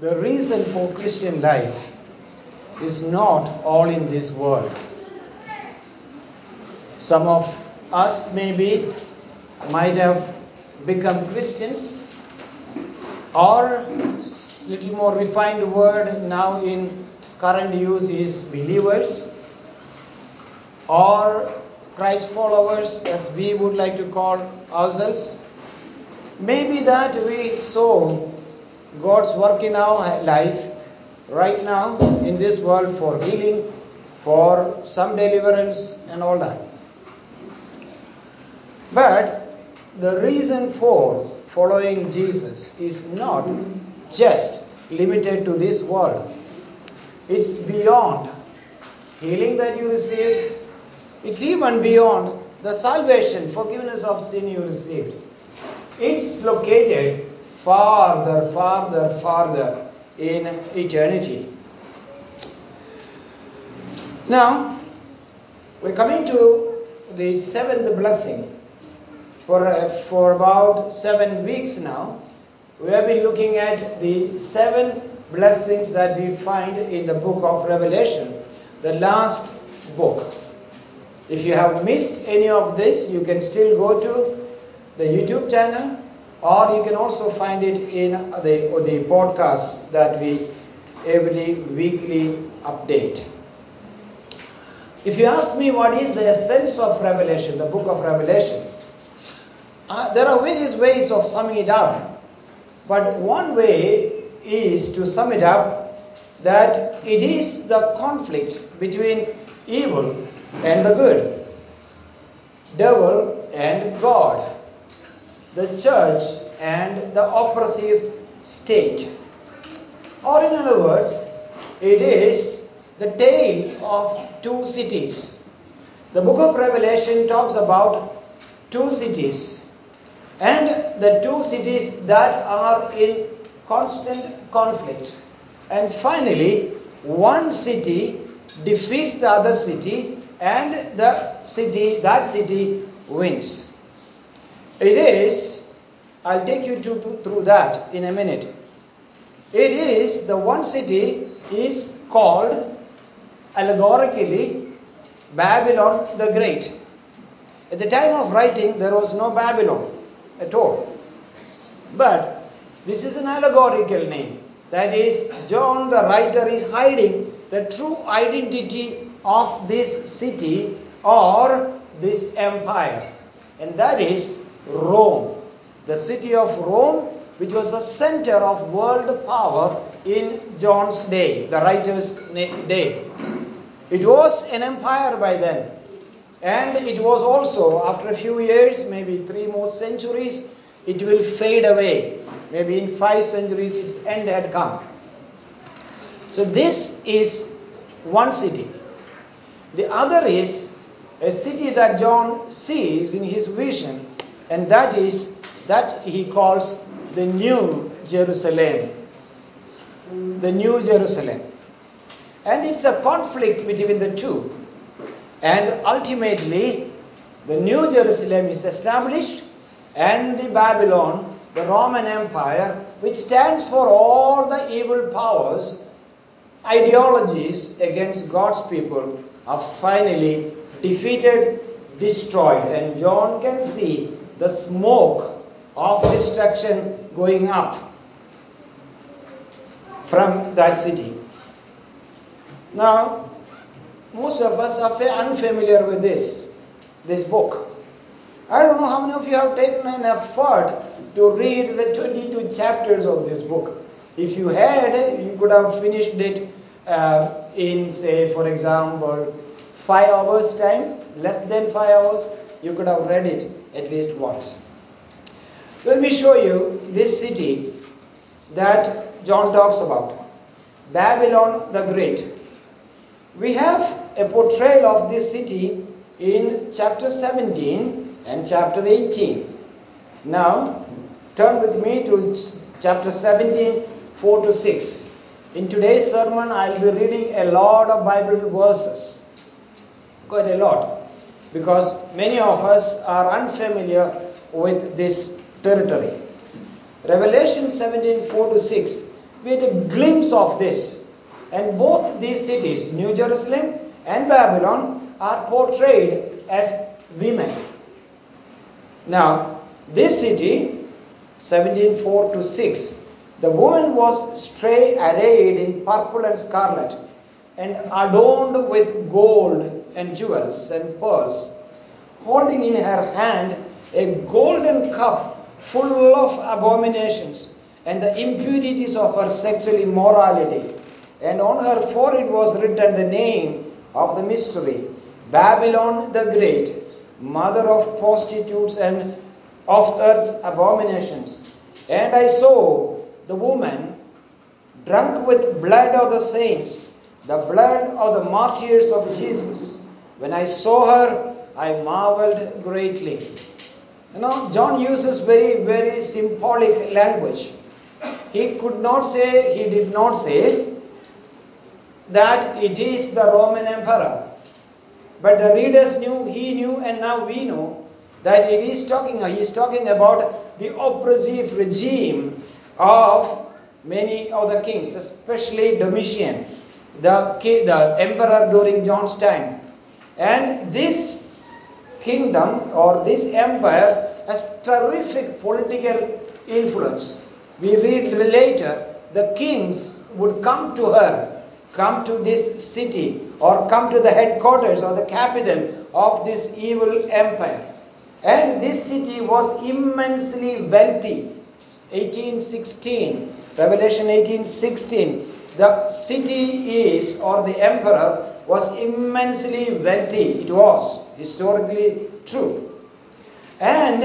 the reason for Christian life is not all in this world. Some of us maybe might have become Christians or little more refined word now in current use is believers or Christ followers as we would like to call ourselves. Maybe that we saw God's work in our life right now in this world for healing, for some deliverance, and all that. But the reason for following Jesus is not just limited to this world, it's beyond healing that you received, it's even beyond the salvation, forgiveness of sin you received. It's located farther, farther, farther in eternity. Now, we're coming to the seventh blessing. For, uh, for about seven weeks now, we have been looking at the seven blessings that we find in the book of Revelation, the last book. If you have missed any of this, you can still go to the YouTube channel or you can also find it in the, the podcasts that we every weekly update. If you ask me what is the essence of Revelation, the book of Revelation, uh, there are various ways of summing it up. But one way is to sum it up that it is the conflict between evil and the good, devil and God, the church and the oppressive state. Or, in other words, it is the tale of two cities. The book of Revelation talks about two cities, and the two cities that are in constant conflict. And finally, one city defeats the other city, and the city, that city, wins. It is, I'll take you to, to, through that in a minute. It is, the one city is called allegorically Babylon the Great. At the time of writing, there was no Babylon at all. But this is an allegorical name. That is, John the writer is hiding the true identity of this city or this empire. And that is Rome. The city of Rome, which was the center of world power in John's day, the writer's day. It was an empire by then. And it was also, after a few years, maybe three more centuries, it will fade away. Maybe in five centuries, its end had come. So, this is one city. The other is a city that John sees in his vision, and that is that he calls the New Jerusalem. The New Jerusalem. And it's a conflict between the two. And ultimately, the New Jerusalem is established, and the Babylon, the Roman Empire, which stands for all the evil powers, ideologies against God's people, are finally defeated, destroyed. And John can see the smoke of destruction going up from that city. Now, most of us are unfamiliar with this, this book. I don't know how many of you have taken an effort to read the 22 chapters of this book. If you had, you could have finished it uh, in, say, for example, five hours' time, less than five hours, you could have read it at least once. Let me show you this city that John talks about Babylon the Great. We have a portrayal of this city in chapter 17 and chapter 18. Now, turn with me to chapter 17, 4 to 6. In today's sermon, I'll be reading a lot of Bible verses. Quite a lot. Because many of us are unfamiliar with this territory. Revelation 17, 4 to 6 we had a glimpse of this. And both these cities, New Jerusalem and Babylon, are portrayed as women. Now, this city, 17:4 to 6, the woman was stray arrayed in purple and scarlet, and adorned with gold and jewels and pearls, holding in her hand a golden cup full of abominations and the impurities of her sexual immorality. And on her forehead was written the name of the mystery Babylon the Great, mother of prostitutes and of earth's abominations. And I saw the woman drunk with blood of the saints, the blood of the martyrs of Jesus. When I saw her, I marveled greatly. You know, John uses very, very symbolic language. He could not say, he did not say that it is the Roman emperor. But the readers knew, he knew, and now we know that it is talking, he is talking about the oppressive regime of many of the kings, especially Domitian, the, the emperor during John's time. And this kingdom or this empire has terrific political influence. We read later the kings would come to her, come to this city, or come to the headquarters or the capital of this evil empire. And this city was immensely wealthy. 1816, Revelation 18:16. The city is, or the emperor was immensely wealthy. It was historically true. And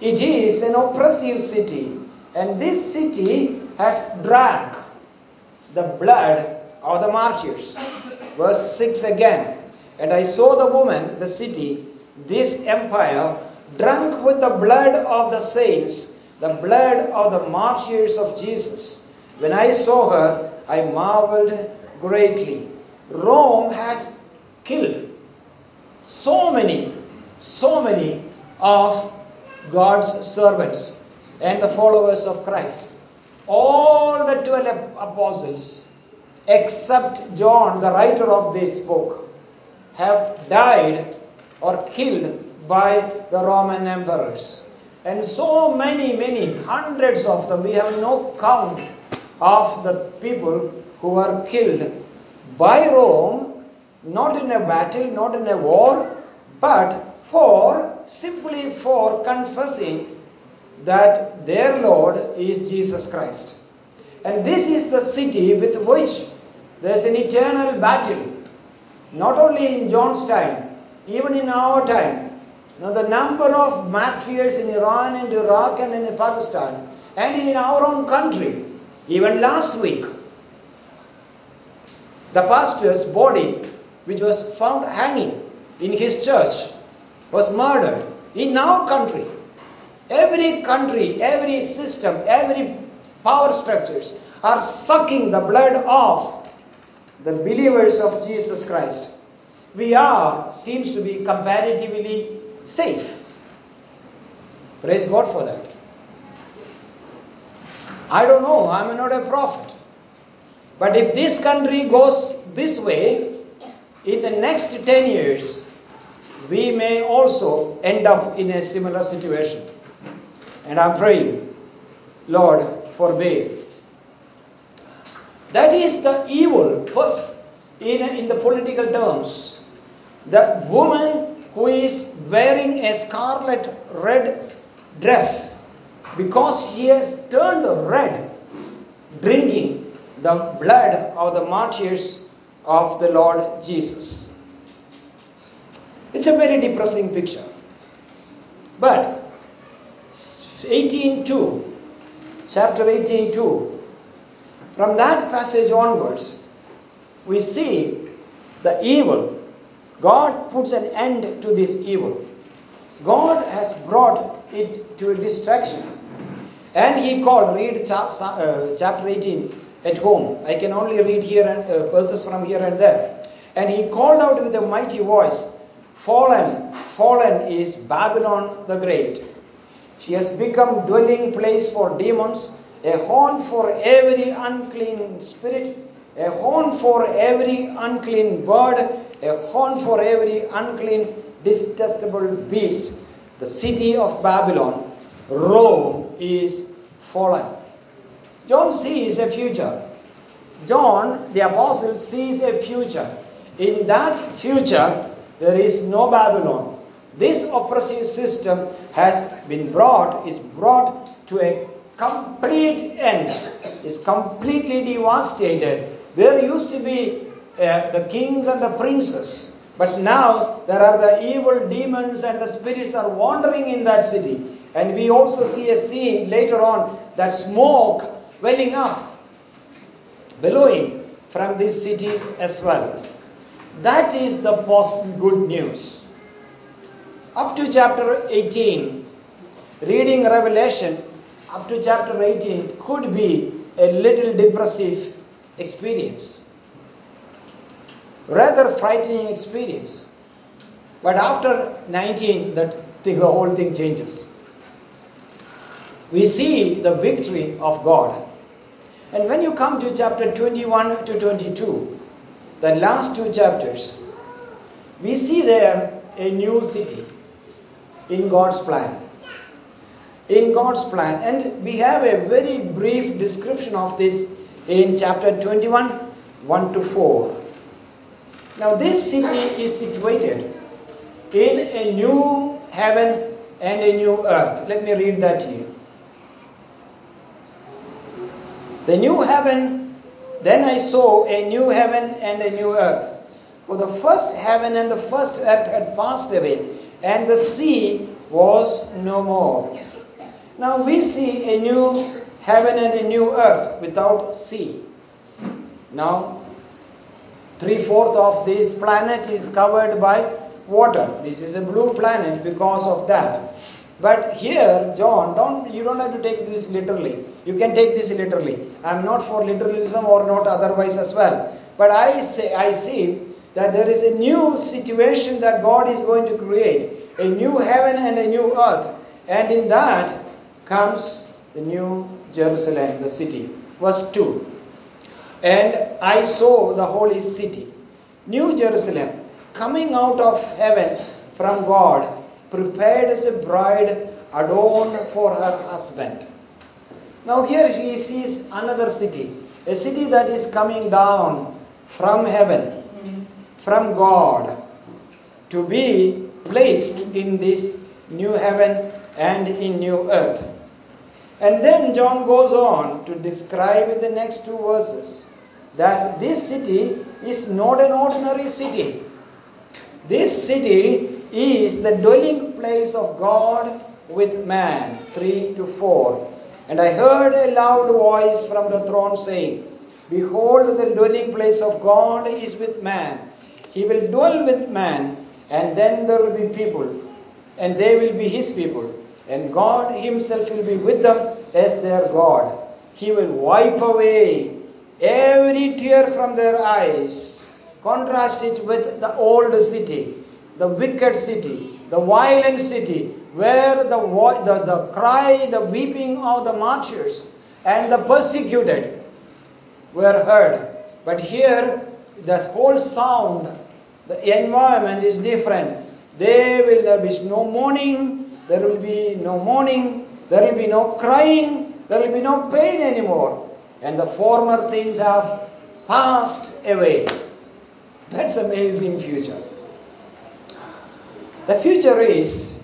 it is an oppressive city. And this city has drank the blood of the martyrs. Verse 6 again. And I saw the woman, the city, this empire, drunk with the blood of the saints, the blood of the martyrs of Jesus. When I saw her, I marveled greatly. Rome has killed so many, so many of God's servants and the followers of Christ. All the 12 apostles, except John, the writer of this book, have died or killed by the Roman emperors. And so many, many, hundreds of them, we have no count of the people who were killed by Rome, not in a battle, not in a war, but for simply for confessing that their Lord is Jesus Christ. And this is the city with which there's an eternal battle. Not only in John's time, even in our time. Now, the number of martyrs in Iran and Iraq and in Pakistan and in our own country, even last week, the pastor's body, which was found hanging in his church, was murdered in our country. Every country, every system, every power structures are sucking the blood of the believers of Jesus Christ. We are, seems to be comparatively safe. Praise God for that. I don't know, I'm not a prophet. But if this country goes this way, in the next 10 years, we may also end up in a similar situation. And I'm praying, Lord, forbid. That is the evil, first, in, in the political terms. The woman who is wearing a scarlet red dress because she has turned red, drinking the blood of the martyrs of the Lord Jesus. It's a very depressing picture. But 18.2, chapter 18.2, from that passage onwards, we see the evil. God puts an end to this evil. God has brought it to a destruction. And he called, read uh, chapter 18 at home. I can only read here and uh, verses from here and there. And he called out with a mighty voice, Fallen, fallen is Babylon the Great. She has become dwelling place for demons a horn for every unclean spirit, a horn for every unclean bird, a horn for every unclean, detestable beast. The city of Babylon, Rome, is fallen. John sees a future. John, the apostle, sees a future. In that future, there is no Babylon. This oppressive system has been brought, is brought to a complete end, is completely devastated. There used to be uh, the kings and the princes, but now there are the evil demons and the spirits are wandering in that city. And we also see a scene later on that smoke welling up, billowing from this city as well. That is the good news. Up to chapter 18, reading Revelation up to chapter 18 could be a little depressive experience, rather frightening experience. But after 19, that the whole thing changes. We see the victory of God. And when you come to chapter 21 to 22, the last two chapters, we see there a new city in God's plan. In God's plan. And we have a very brief description of this in chapter 21, 1 to 4. Now, this city is situated in a new heaven and a new earth. Let me read that to you. The new heaven, then I saw a new heaven and a new earth. For the first heaven and the first earth had passed away, and the sea was no more. Now we see a new heaven and a new earth without sea. Now, three fourths of this planet is covered by water. This is a blue planet because of that. But here, John, don't you don't have to take this literally. You can take this literally. I'm not for literalism or not otherwise as well. But I say I see that there is a new situation that God is going to create, a new heaven and a new earth. And in that comes the new Jerusalem, the city. Verse 2. And I saw the holy city, New Jerusalem, coming out of heaven from God, prepared as a bride adorned for her husband. Now, here he sees another city, a city that is coming down from heaven, from God, to be placed in this new heaven and in new earth. And then John goes on to describe in the next two verses that this city is not an ordinary city. This city is the dwelling place of God with man. 3 to 4. And I heard a loud voice from the throne saying, Behold, the dwelling place of God is with man. He will dwell with man, and then there will be people, and they will be his people. And God himself will be with them as their God. He will wipe away every tear from their eyes. Contrast it with the old city, the wicked city, the violent city, where the, the, the cry, the weeping of the martyrs and the persecuted were heard. But here, the whole sound, the environment is different. There will there be no mourning, there will be no mourning, there will be no crying, there will be no pain anymore. And the former things have passed away. That's amazing future. The future is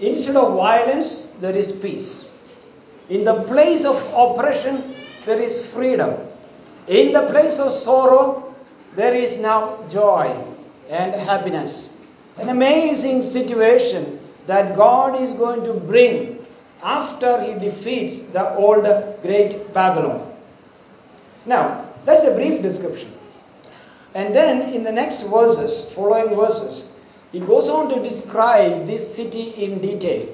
instead of violence, there is peace. In the place of oppression, there is freedom. In the place of sorrow, there is now joy and happiness. An amazing situation that God is going to bring after he defeats the old great Babylon. Now, that's a brief description. And then in the next verses, following verses, he goes on to describe this city in detail.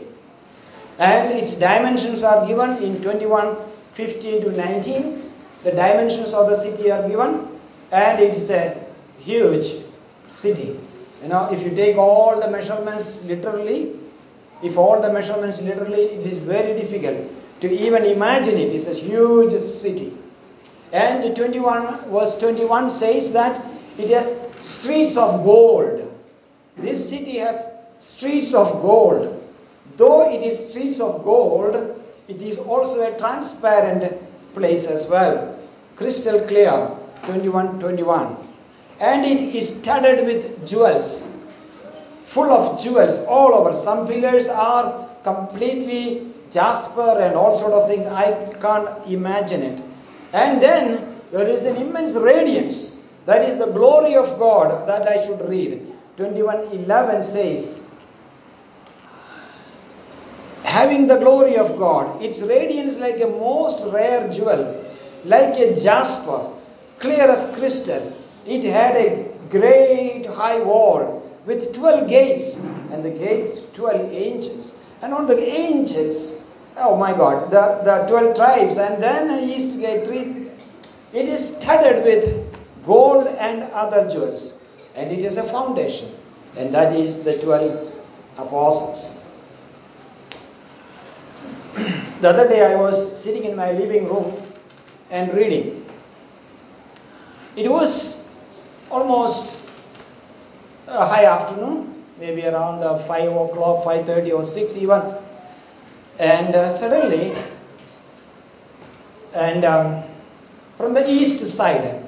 And its dimensions are given in 21 15 to 19. The dimensions of the city are given, and it's a huge city. You know, if you take all the measurements literally, if all the measurements literally, it is very difficult to even imagine it. It's a huge city. And 21 verse 21 says that it has streets of gold. This city has streets of gold. Though it is streets of gold, it is also a transparent place as well. Crystal clear, 21 21. And it is studded with jewels, full of jewels all over. Some pillars are completely jasper and all sort of things. I can't imagine it. And then there is an immense radiance. That is the glory of God that I should read. 21:11 says, having the glory of God, its radiance like a most rare jewel, like a jasper, clear as crystal. It had a great high wall with 12 gates, and the gates 12 angels. And on the angels, oh my God, the, the 12 tribes, and then east gate, three, it is studded with gold and other jewels. And it is a foundation, and that is the 12 apostles. the other day I was sitting in my living room and reading. It was almost a high afternoon, maybe around uh, 5 o'clock, 5.30 or 6 even. And uh, suddenly, and um, from the east side,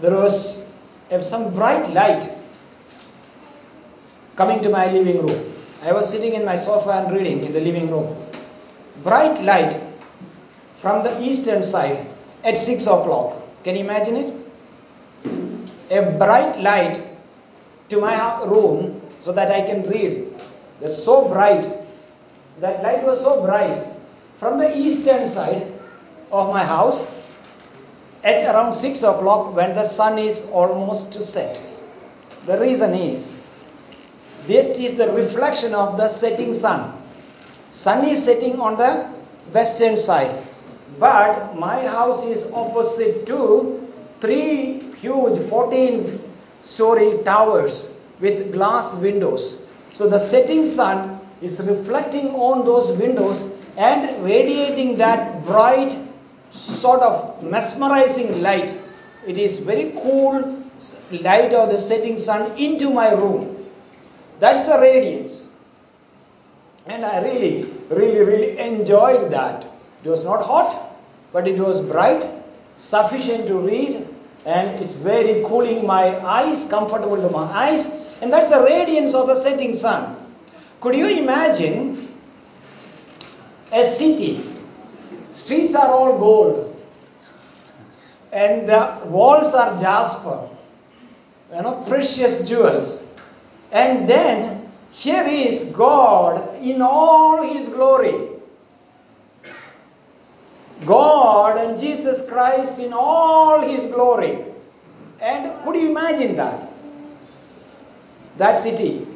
there was uh, some bright light coming to my living room. I was sitting in my sofa and reading in the living room. Bright light from the eastern side at 6 o'clock. Can you imagine it? A bright light to my room so that I can read. It's so bright. That light was so bright from the eastern side of my house at around 6 o'clock when the sun is almost to set. The reason is that is the reflection of the setting sun. Sun is setting on the western side, but my house is opposite to three huge 14 story towers with glass windows. So the setting sun is reflecting on those windows and radiating that bright, sort of mesmerizing light. It is very cool light of the setting sun into my room. That's the radiance. And I really, really, really enjoyed that. It was not hot, but it was bright, sufficient to read, and it's very cooling my eyes, comfortable to my eyes, and that's the radiance of the setting sun. Could you imagine a city? Streets are all gold, and the walls are jasper, you know, precious jewels. And then here is God in all his glory. God and Jesus Christ in all his glory. And could you imagine that? That city.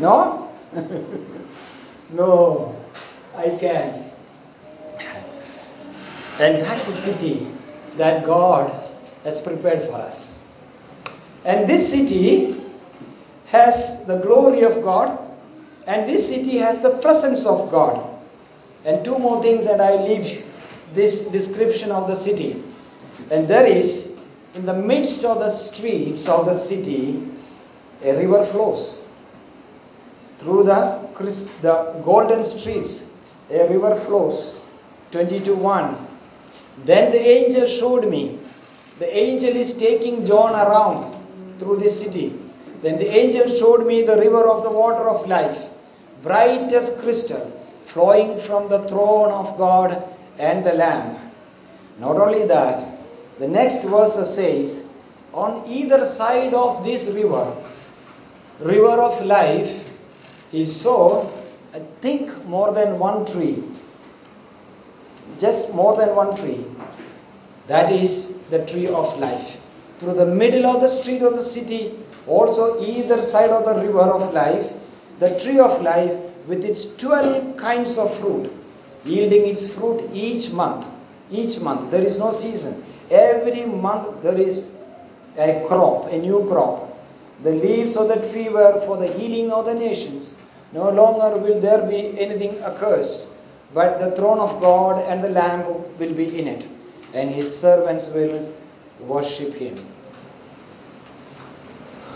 No? no, I can. And that's a city that God has prepared for us. And this city has the glory of God, and this city has the presence of God. And two more things, and I leave this description of the city. And there is, in the midst of the streets of the city, a river flows. Through the, the golden streets, a river flows. 22 1. Then the angel showed me. The angel is taking John around through this city. Then the angel showed me the river of the water of life, bright as crystal, flowing from the throne of God and the Lamb. Not only that, the next verse says, on either side of this river, river of life, he saw, I think, more than one tree. Just more than one tree. That is the tree of life. Through the middle of the street of the city, also either side of the river of life, the tree of life with its 12 kinds of fruit, yielding its fruit each month. Each month. There is no season. Every month there is a crop, a new crop. The leaves of the tree were for the healing of the nations. No longer will there be anything accursed, but the throne of God and the Lamb will be in it, and his servants will worship him.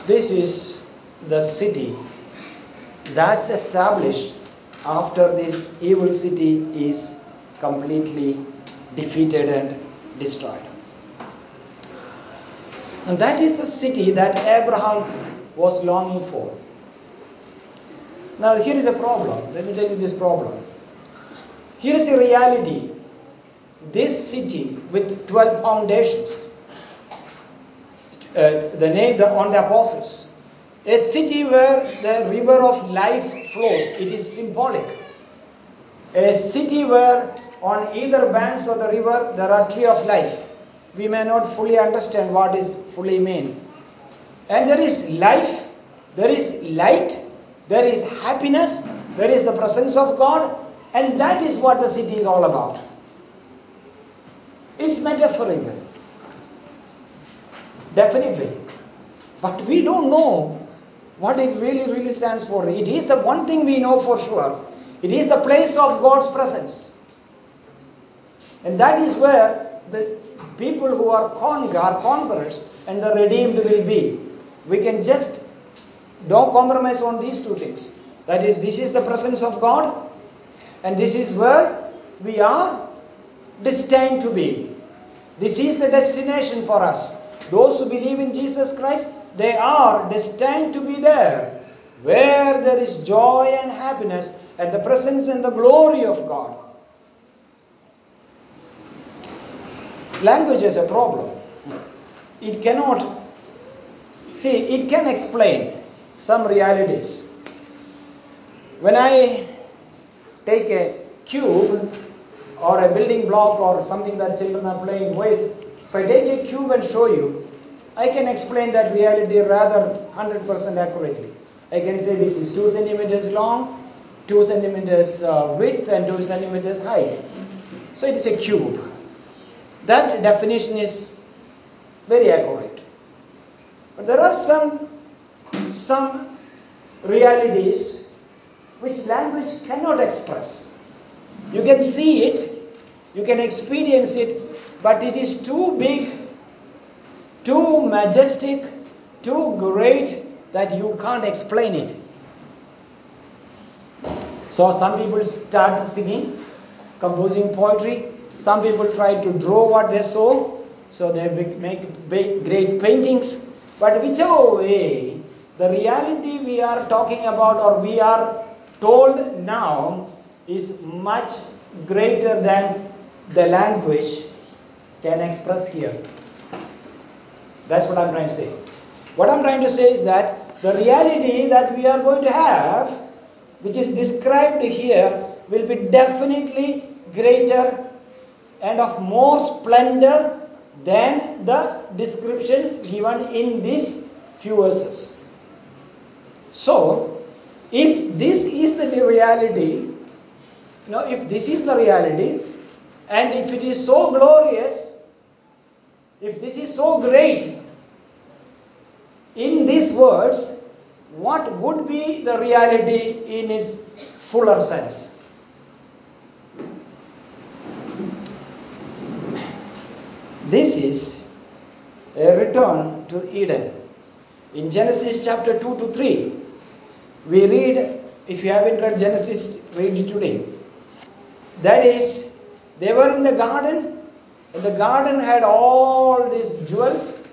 This is the city that's established after this evil city is completely defeated and destroyed. And that is the city that Abraham was longing for. Now, here is a problem. Let me tell you this problem. Here is a reality. This city with 12 foundations, uh, the name the, on the apostles, a city where the river of life flows, it is symbolic. A city where on either banks of the river there are tree of life. We may not fully understand what is fully mean. And there is life, there is light, there is happiness, there is the presence of God, and that is what the city is all about. It's metaphorical. Definitely. But we don't know what it really, really stands for. It is the one thing we know for sure. It is the place of God's presence. And that is where the people who are, con- are conquerors and the redeemed will be. We can just don't compromise on these two things. That is, this is the presence of God, and this is where we are destined to be. This is the destination for us. Those who believe in Jesus Christ, they are destined to be there, where there is joy and happiness and the presence and the glory of God. Language is a problem. It cannot, see, it can explain some realities. When I take a cube or a building block or something that children are playing with, if I take a cube and show you, I can explain that reality rather 100% accurately. I can say this is 2 centimeters long, 2 centimeters uh, width, and 2 centimeters height. So it is a cube. That definition is very accurate. But there are some some realities which language cannot express. You can see it, you can experience it, but it is too big, too majestic, too great that you can't explain it. So some people start singing, composing poetry. Some people try to draw what they saw, so they make great paintings. But whichever way, the reality we are talking about or we are told now is much greater than the language can express here. That's what I'm trying to say. What I'm trying to say is that the reality that we are going to have, which is described here, will be definitely greater and of more splendor than the description given in these few verses. So, if this is the reality, you know, if this is the reality, and if it is so glorious, if this is so great, in these words, what would be the reality in its fuller sense? This is a return to Eden. In Genesis chapter 2 to 3, we read, if you haven't read Genesis, read it today. That is, they were in the garden, and the garden had all these jewels.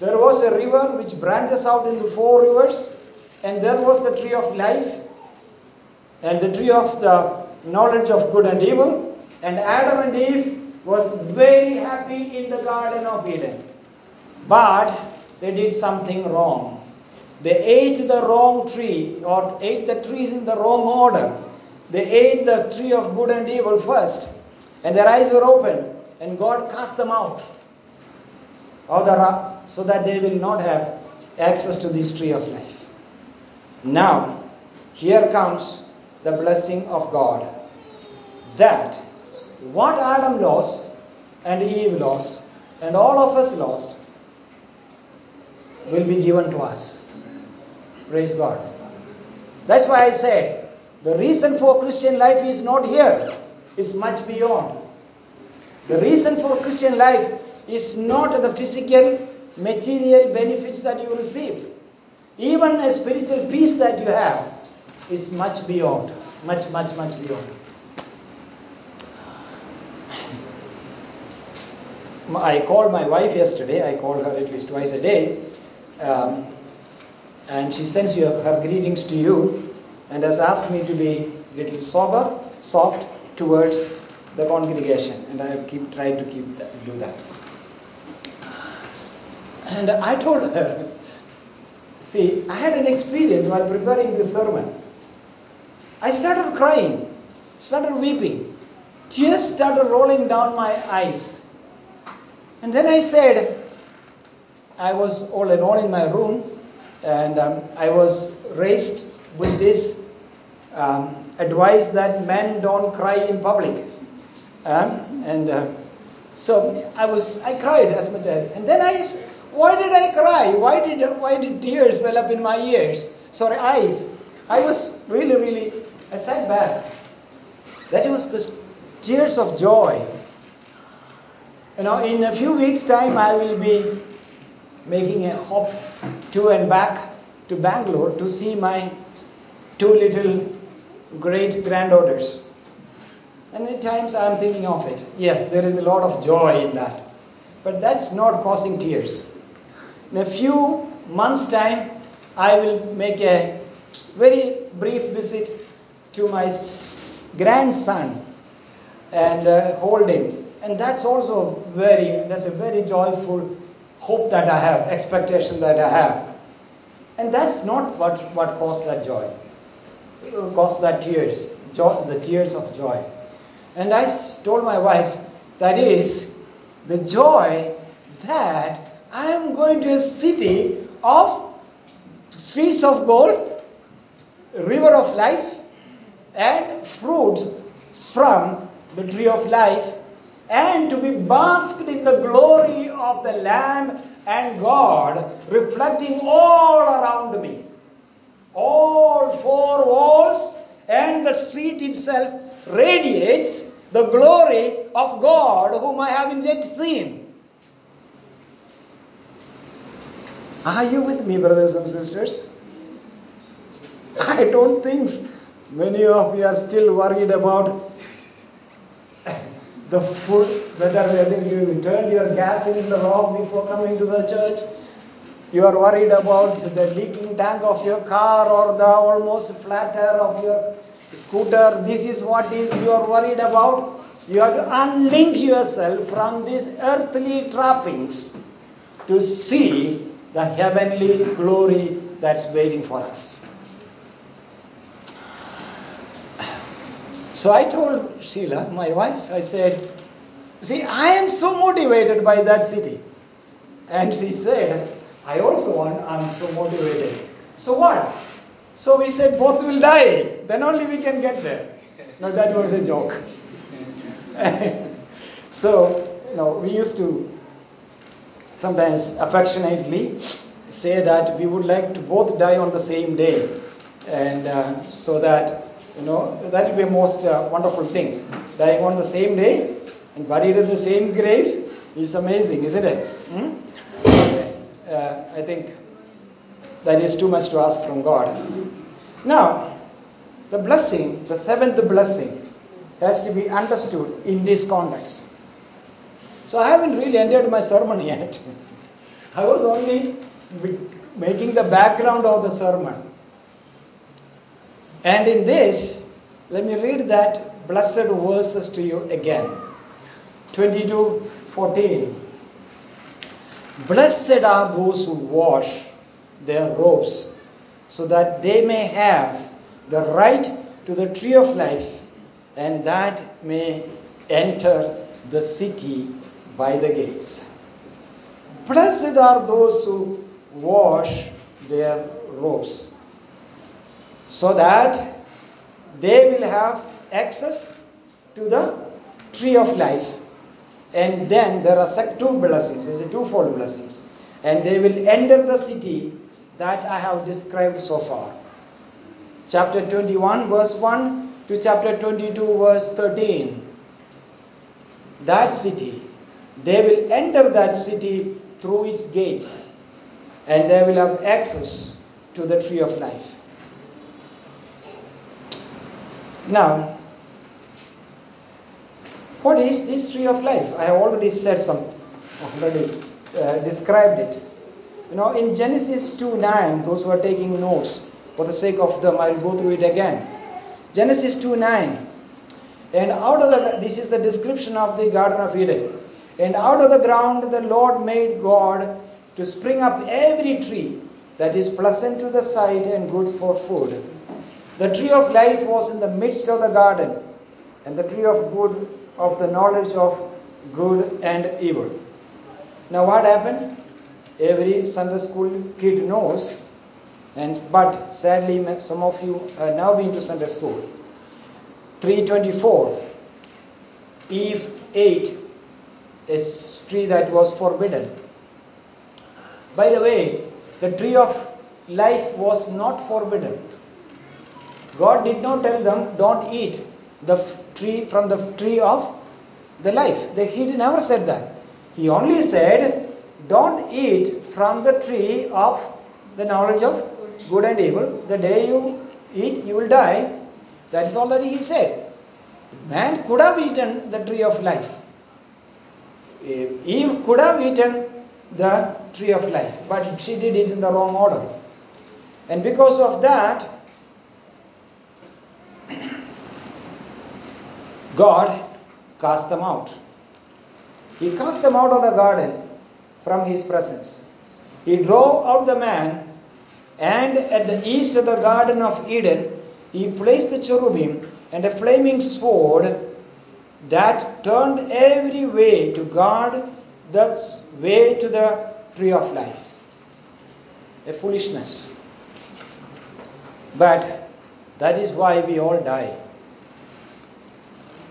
There was a river which branches out into four rivers, and there was the tree of life, and the tree of the knowledge of good and evil. And Adam and Eve was very happy in the Garden of Eden. But they did something wrong. They ate the wrong tree or ate the trees in the wrong order. They ate the tree of good and evil first, and their eyes were open, and God cast them out of the rock so that they will not have access to this tree of life. Now, here comes the blessing of God that what Adam lost and Eve lost and all of us lost will be given to us. Praise God. That's why I said the reason for Christian life is not here, it's much beyond. The reason for Christian life is not the physical, material benefits that you receive. Even a spiritual peace that you have is much beyond. Much, much, much beyond. I called my wife yesterday. I call her at least twice a day. Um, and she sends you her greetings to you and has asked me to be a little sober, soft towards the congregation. And I keep trying to keep that, do that. And I told her, see, I had an experience while preparing this sermon. I started crying, started weeping. Tears started rolling down my eyes. And then I said, I was all alone in my room, and um, I was raised with this um, advice that men don't cry in public. Um, and uh, so I was, I cried as much as, and then I, why did I cry? Why did, why did tears well up in my ears? Sorry, eyes. I was really, really, I sat back. That was the tears of joy. You know, in a few weeks' time, I will be making a hop to and back to Bangalore to see my two little great granddaughters. And at times I am thinking of it. Yes, there is a lot of joy in that. But that's not causing tears. In a few months' time, I will make a very brief visit to my grandson and uh, hold him. And that's also very, that's a very joyful hope that I have, expectation that I have. And that's not what, what caused that joy, caused that tears, joy, the tears of joy. And I told my wife, that is the joy that I am going to a city of streets of gold, river of life, and fruit from the tree of life, and to be basked in the glory of the Lamb and God reflecting all around me. All four walls and the street itself radiates the glory of God whom I haven't yet seen. Are you with me, brothers and sisters? I don't think many of you are still worried about the food, whether you turned your gas in the wrong before coming to the church. You are worried about the leaking tank of your car or the almost flat tire of your scooter. This is what is you are worried about. You have to unlink yourself from these earthly trappings to see the heavenly glory that's waiting for us. So I told Sheila, my wife, I said, See, I am so motivated by that city. And she said, I also want, I'm so motivated. So what? So we said both will die. Then only we can get there. No, that was a joke. so, you know, we used to sometimes affectionately say that we would like to both die on the same day. And uh, so that, you know, that would be a most uh, wonderful thing. Dying on the same day and buried in the same grave is amazing, isn't it? Hmm? Uh, I think that is too much to ask from God. Now, the blessing, the seventh blessing, has to be understood in this context. So I haven't really ended my sermon yet. I was only making the background of the sermon. And in this, let me read that blessed verses to you again. 22 14. Blessed are those who wash their robes, so that they may have the right to the tree of life, and that may enter the city by the gates. Blessed are those who wash their robes, so that they will have access to the tree of life and then there are two blessings, there's a twofold blessings. And they will enter the city that I have described so far. chapter 21, verse 1 to chapter 22, verse 13. That city, they will enter that city through its gates, and they will have access to the tree of life. Now, what is this tree of life? I have already said some, already uh, described it. You know, in Genesis 2 9, those who are taking notes, for the sake of them, I'll go through it again. Genesis 2 9. And out of the, this is the description of the Garden of Eden. And out of the ground the Lord made God to spring up every tree that is pleasant to the sight and good for food. The tree of life was in the midst of the garden, and the tree of good of the knowledge of good and evil. Now what happened? Every Sunday school kid knows, and but sadly some of you are now been to Sunday school. 324 Eve ate a tree that was forbidden. By the way, the tree of life was not forbidden. God did not tell them, don't eat the tree from the tree of the life. He never said that. He only said, don't eat from the tree of the knowledge of good and evil. The day you eat, you will die. That is all that he said. Man could have eaten the tree of life. Eve could have eaten the tree of life, but she did it in the wrong order. And because of that, God cast them out. He cast them out of the garden from his presence. He drove out the man, and at the east of the Garden of Eden, he placed the cherubim and a flaming sword that turned every way to guard the way to the tree of life. A foolishness. But that is why we all die.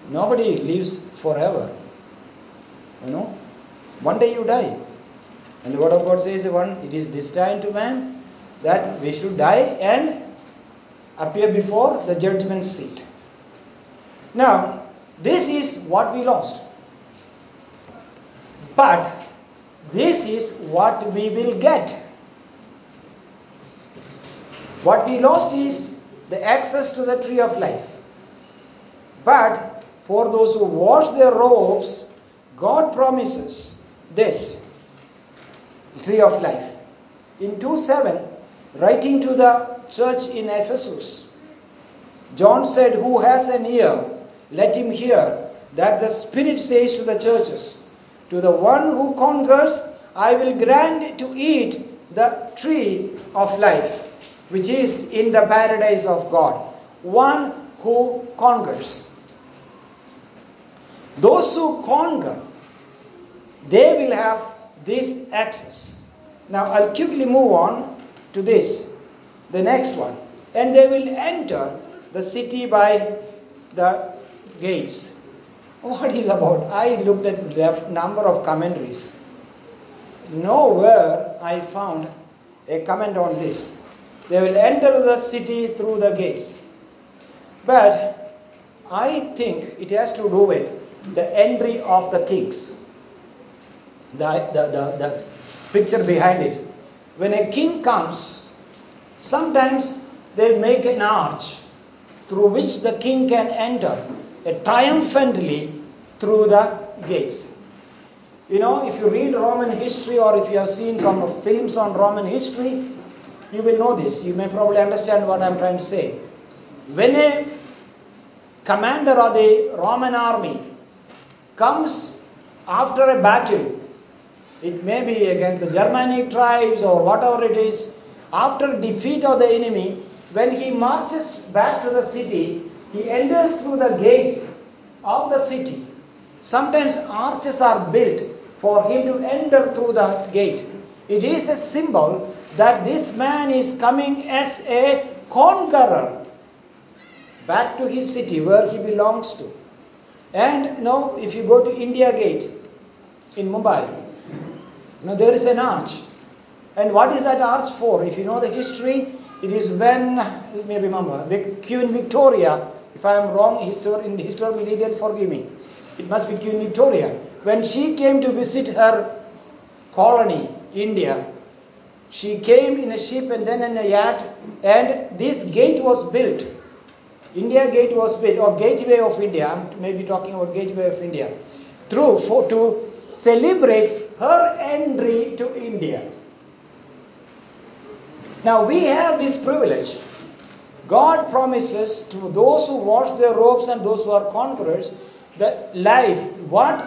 Nobody lives forever. You know? One day you die. And the word of God says one it is destined to man that we should die and appear before the judgment seat. Now, this is what we lost. But this is what we will get. What we lost is the access to the tree of life. But for those who wash their robes, God promises this tree of life. In 2 7, writing to the church in Ephesus, John said, Who has an ear, let him hear that the Spirit says to the churches, To the one who conquers, I will grant to eat the tree of life, which is in the paradise of God. One who conquers. Those who conquer, they will have this access. Now I'll quickly move on to this, the next one. And they will enter the city by the gates. What is about? I looked at the number of commentaries. Nowhere I found a comment on this. They will enter the city through the gates. But I think it has to do with the entry of the kings. The, the, the, the picture behind it. When a king comes, sometimes they make an arch through which the king can enter triumphantly through the gates. You know, if you read Roman history or if you have seen some films on Roman history, you will know this. You may probably understand what I'm trying to say. When a commander of the Roman army comes after a battle, it may be against the Germanic tribes or whatever it is, after defeat of the enemy, when he marches back to the city, he enters through the gates of the city. Sometimes arches are built for him to enter through the gate. It is a symbol that this man is coming as a conqueror back to his city where he belongs to. And now, if you go to India Gate in Mumbai, now there is an arch. And what is that arch for? If you know the history, It is when, let me remember, Queen Victoria, if I am wrong, histor- in the historical details, forgive me. It must be Queen Victoria. When she came to visit her colony, India, she came in a ship and then in a yacht, and this gate was built. India Gate was built, or Gateway of India. I'm maybe talking about Gateway of India. Through for to celebrate her entry to India. Now we have this privilege. God promises to those who wash their robes and those who are conquerors the life. What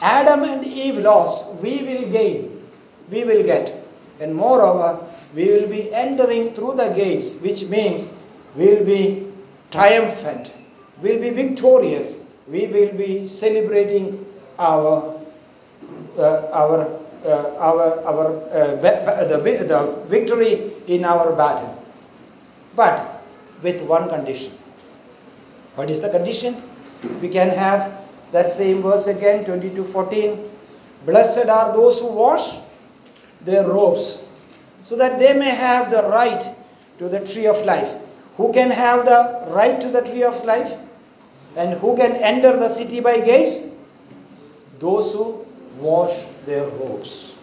Adam and Eve lost, we will gain, we will get. And moreover, we will be entering through the gates, which means we will be triumphant, we will be victorious, we will be celebrating our uh, our uh, our our uh, the, the victory in our battle. But with one condition. What is the condition? We can have that same verse again, 22:14. Blessed are those who wash their robes, so that they may have the right to the tree of life. Who can have the right to the tree of life? And who can enter the city by gates? Those who wash their robes.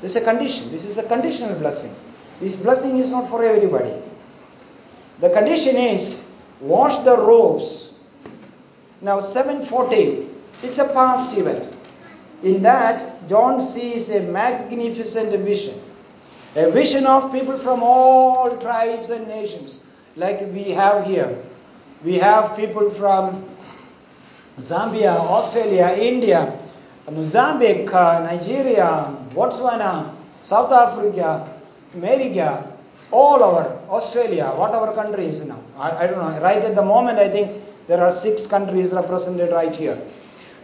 This is a condition. This is a conditional blessing. This blessing is not for everybody. The condition is wash the robes. Now 714. It's a past event. In that, John sees a magnificent vision. A vision of people from all tribes and nations, like we have here. We have people from Zambia, Australia, India, Mozambique, Nigeria, Botswana, South Africa, America, all over, Australia, whatever countries now. I, I don't know. Right at the moment, I think there are six countries represented right here.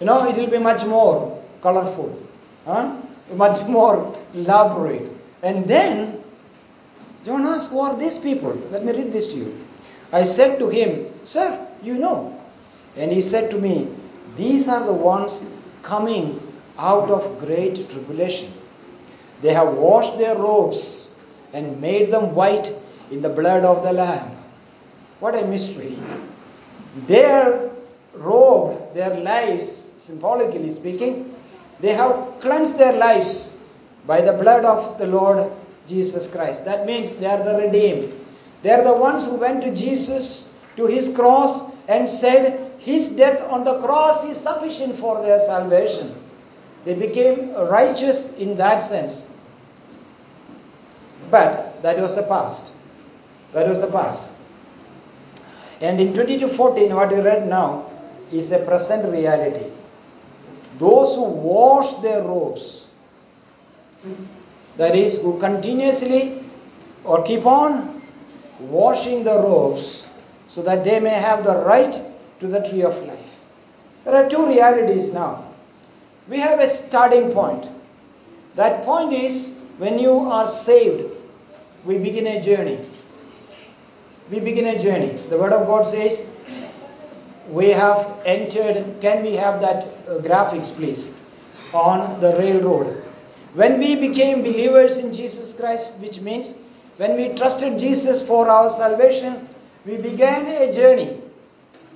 You know, it will be much more colorful, huh? much more elaborate. And then John asked, Who are these people? Let me read this to you. I said to him, Sir, you know. And he said to me, These are the ones coming out of great tribulation. They have washed their robes and made them white in the blood of the Lamb. What a mystery. Their robe, their lives, symbolically speaking, they have cleansed their lives by the blood of the Lord Jesus Christ. That means they are the redeemed. They are the ones who went to Jesus, to his cross, and said, His death on the cross is sufficient for their salvation. They became righteous in that sense. But that was the past. That was the past. And in 2214, what you read now is a present reality. Those who wash their robes, that is, who continuously or keep on washing the robes so that they may have the right to the tree of life. There are two realities now. We have a starting point. That point is when you are saved, we begin a journey. We begin a journey. The Word of God says, we have entered. Can we have that uh, graphics, please? On the railroad. When we became believers in Jesus Christ, which means when we trusted Jesus for our salvation, we began a journey.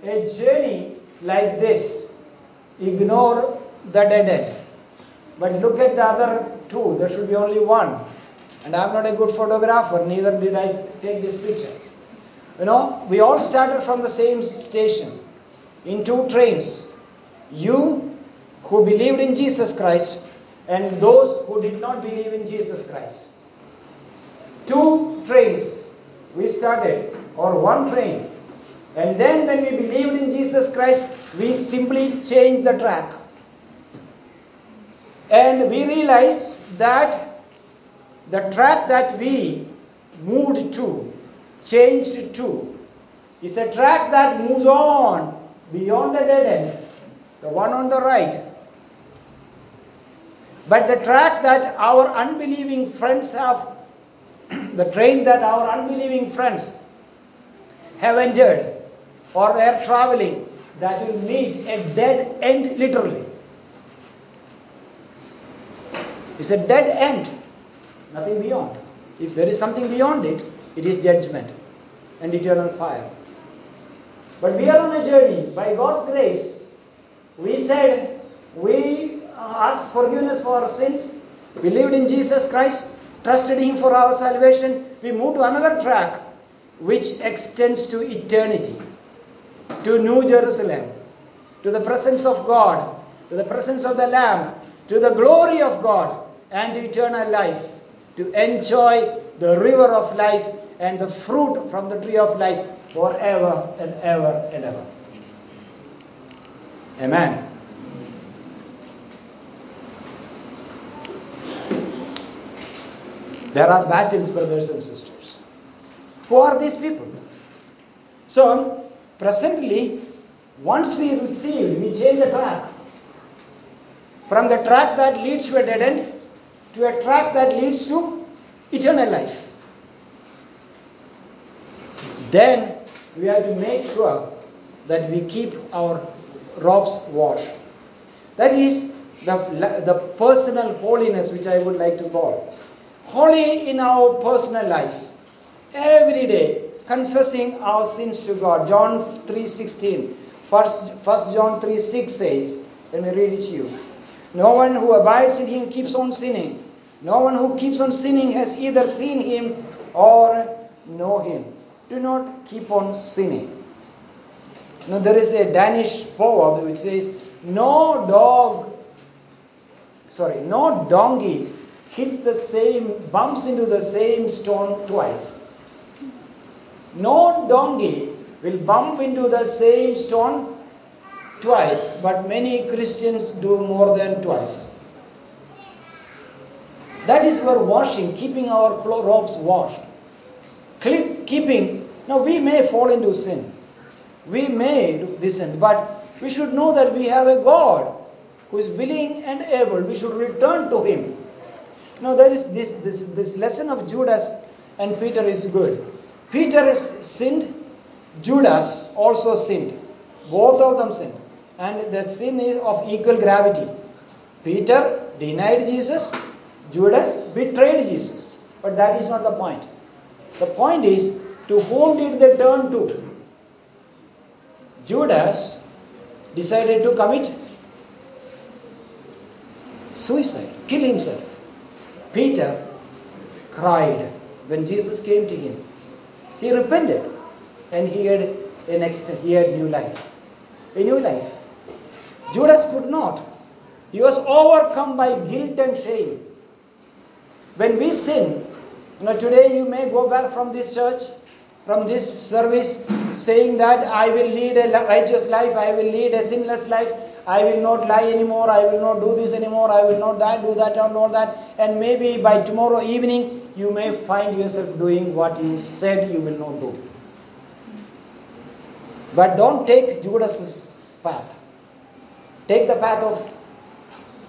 A journey like this. Ignore the dead end. But look at the other two. There should be only one. And I'm not a good photographer, neither did I take this picture. You know, we all started from the same station in two trains. You who believed in Jesus Christ and those who did not believe in Jesus Christ. Two trains we started, or one train. And then when we believed in Jesus Christ, we simply changed the track. And we realized that the track that we moved to, changed to, is a track that moves on beyond the dead end, the one on the right. But the track that our unbelieving friends have, the train that our unbelieving friends have entered or they are traveling, that will meet a dead end literally. It's a dead end, nothing beyond. If there is something beyond it, it is judgment and eternal fire. But we are on a journey. By God's grace, we said we asked forgiveness for our sins, believed in Jesus Christ, trusted Him for our salvation. We move to another track which extends to eternity, to New Jerusalem, to the presence of God, to the presence of the Lamb, to the glory of God, and to eternal life, to enjoy the river of life and the fruit from the tree of life forever and ever and ever. Amen. There are battles, brothers and sisters. Who are these people? So, um, presently, once we receive, we change the track. From the track that leads to a dead end to a track that leads to eternal life. Then we have to make sure that we keep our robes washed. That is the, the personal holiness which I would like to call. Holy in our personal life. Every day confessing our sins to God. John 3.16. First, First John 3.6 says, let me read it to you. No one who abides in him keeps on sinning. No one who keeps on sinning has either seen him or know him. Do not keep on sinning. Now there is a Danish proverb which says, No dog, sorry, no donkey hits the same, bumps into the same stone twice. No donkey will bump into the same stone twice, but many Christians do more than twice. That is our washing, keeping our robes washed. Keeping, now we may fall into sin. We may do this sin, but we should know that we have a God who is willing and able. We should return to Him. Now there is this, this, this lesson of Judas and Peter is good. Peter sinned, Judas also sinned. Both of them sinned and the sin is of equal gravity. Peter denied Jesus, Judas betrayed Jesus. But that is not the point. The point is, to whom did they turn to? Judas decided to commit suicide, kill himself. Peter cried when Jesus came to him. He repented and he had a next he had new life. A new life. Judas could not. He was overcome by guilt and shame. When we sin, you know, today you may go back from this church, from this service, saying that I will lead a righteous life, I will lead a sinless life, I will not lie anymore, I will not do this anymore, I will not that, do that, and all that. And maybe by tomorrow evening, you may find yourself doing what you said you will not do. But don't take Judas's path. Take the path of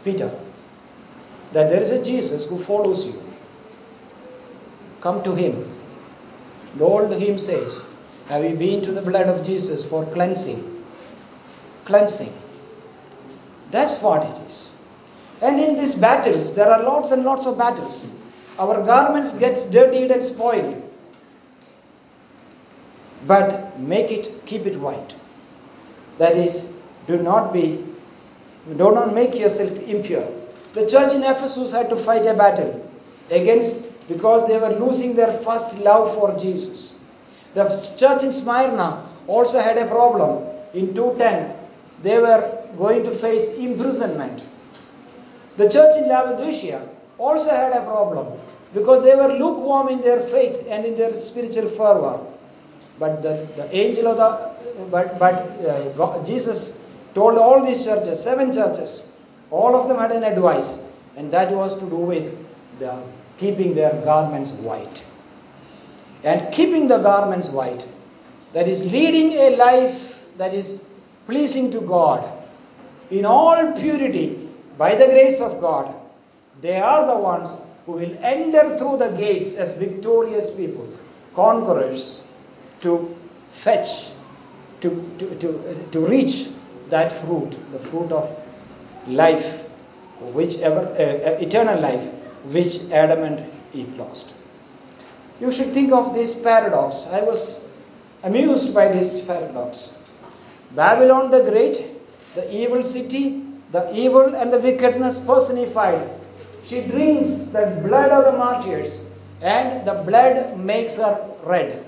Peter. That there is a Jesus who follows you. Come to him. The old hymn says, Have you been to the blood of Jesus for cleansing? Cleansing. That's what it is. And in these battles, there are lots and lots of battles. Our garments get dirtied and spoiled. But make it, keep it white. That is, do not be do not make yourself impure. The church in Ephesus had to fight a battle against because they were losing their first love for Jesus. The church in Smyrna also had a problem. In 210, they were going to face imprisonment. The church in Laodicea also had a problem because they were lukewarm in their faith and in their spiritual fervor. But the, the angel of the but but uh, God, Jesus told all these churches, seven churches, all of them had an advice, and that was to do with the keeping their garments white. And keeping the garments white, that is leading a life that is pleasing to God in all purity by the grace of God. They are the ones who will enter through the gates as victorious people, conquerors, to fetch, to, to, to, to reach that fruit, the fruit of life, which ever, uh, uh, eternal life, which Adam and Eve lost. You should think of this paradox. I was amused by this paradox. Babylon the Great, the evil city, the evil and the wickedness personified. She drinks the blood of the martyrs, and the blood makes her red.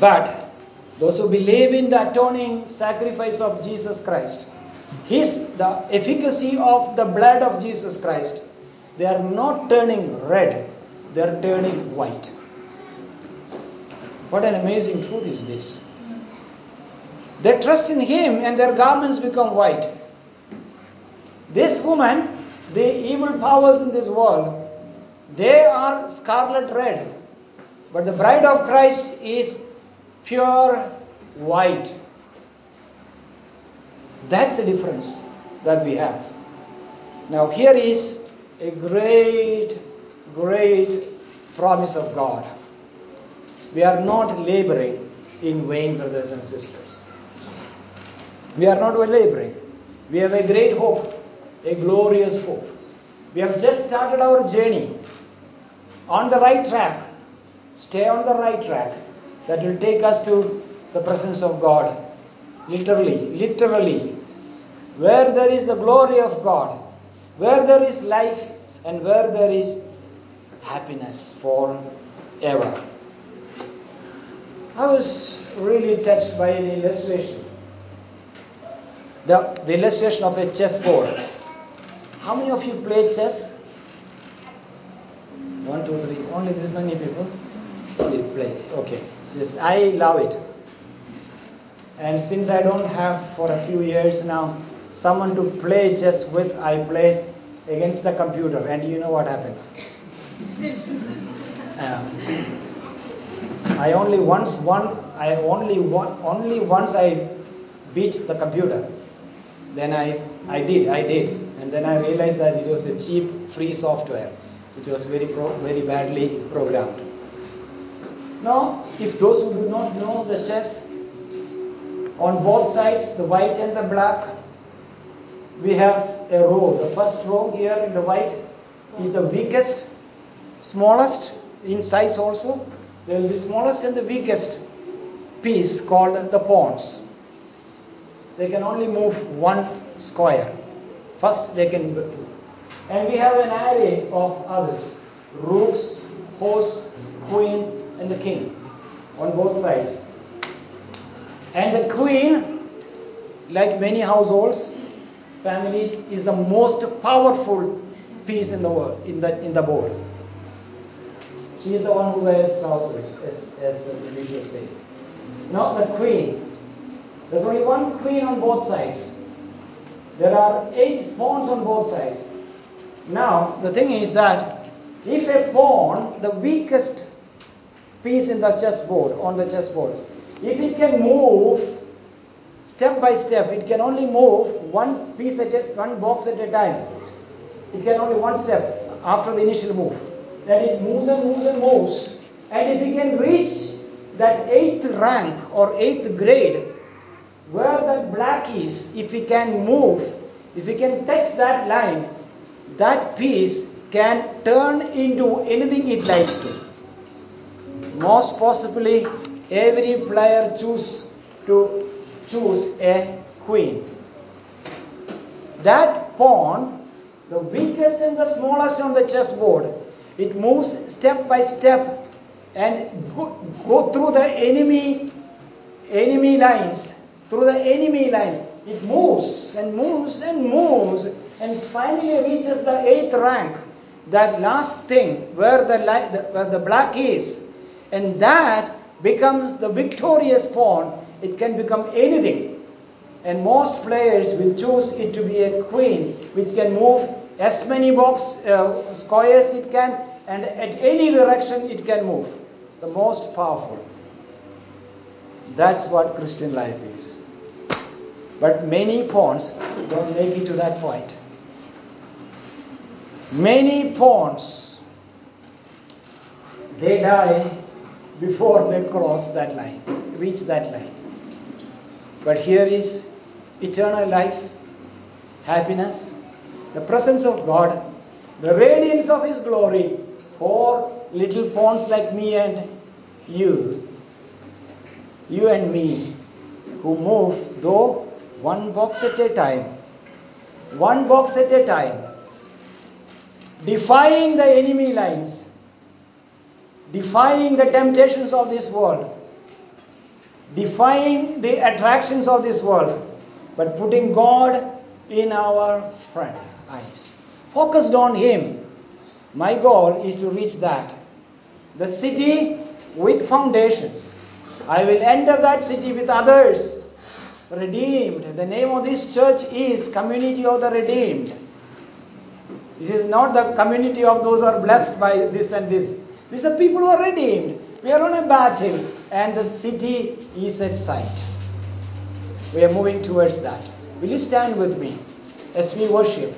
But those who believe in the atoning sacrifice of Jesus Christ, his the efficacy of the blood of Jesus Christ, they are not turning red, they are turning white. What an amazing truth is this. They trust in him and their garments become white. This woman, the evil powers in this world, they are scarlet red. But the bride of Christ is pure white. That's the difference that we have. Now, here is a great, great promise of God. We are not laboring in vain, brothers and sisters. We are not laboring. We have a great hope, a glorious hope. We have just started our journey on the right track. Stay on the right track. That will take us to the presence of God. Literally, literally. Where there is the glory of God, where there is life, and where there is happiness forever. I was really touched by an illustration. The, the illustration of a chessboard. How many of you play chess? One, two, three. Only this many people? Only play. Okay. Yes, I love it. And since I don't have for a few years now someone to play chess with, I play against the computer, and you know what happens. Uh, I only once won. I only won. Only once I beat the computer. Then I I did. I did, and then I realized that it was a cheap free software, which was very pro, very badly programmed. Now, if those who do not know the chess, on both sides, the white and the black, we have a row. The first row here in the white is the weakest, smallest in size also. There will be smallest and the weakest piece called the pawns. They can only move one square. First they can and we have an array of others. Rooks, horse, queen, and the king on both sides. And the queen, like many households, families, is the most powerful piece in the world, in the in the board. She is the one who wears trousers, as, as we usually say. Not the queen. There's only one queen on both sides. There are eight pawns on both sides. Now, the thing is that if a pawn, the weakest piece in the chessboard, on the chessboard. If it can move step by step, it can only move one piece at a, one box at a time. It can only one step after the initial move. Then it moves and moves and moves. And if it can reach that eighth rank or eighth grade, where the black is, if we can move, if we can touch that line, that piece can turn into anything it likes to most possibly every player choose to choose a queen. That pawn, the weakest and the smallest on the chessboard, it moves step by step and go, go through the enemy enemy lines, through the enemy lines. It moves and moves and moves and finally reaches the eighth rank. That last thing where the, where the black is, and that becomes the victorious pawn. It can become anything. And most players will choose it to be a queen, which can move as many box uh, squares it can, and at any direction it can move. The most powerful. That's what Christian life is. But many pawns don't make it to that point. Many pawns, they die before they cross that line, reach that line. But here is eternal life, happiness, the presence of God, the radiance of His glory for little pawns like me and you, you and me, who move though one box at a time, one box at a time, defying the enemy lines, defying the temptations of this world, defying the attractions of this world, but putting God in our front eyes. Focused on Him. My goal is to reach that. The city with foundations. I will enter that city with others. Redeemed. The name of this church is Community of the Redeemed. This is not the community of those who are blessed by this and this. These are people who are redeemed. We are on a battle, and the city is at sight. We are moving towards that. Will you stand with me as we worship?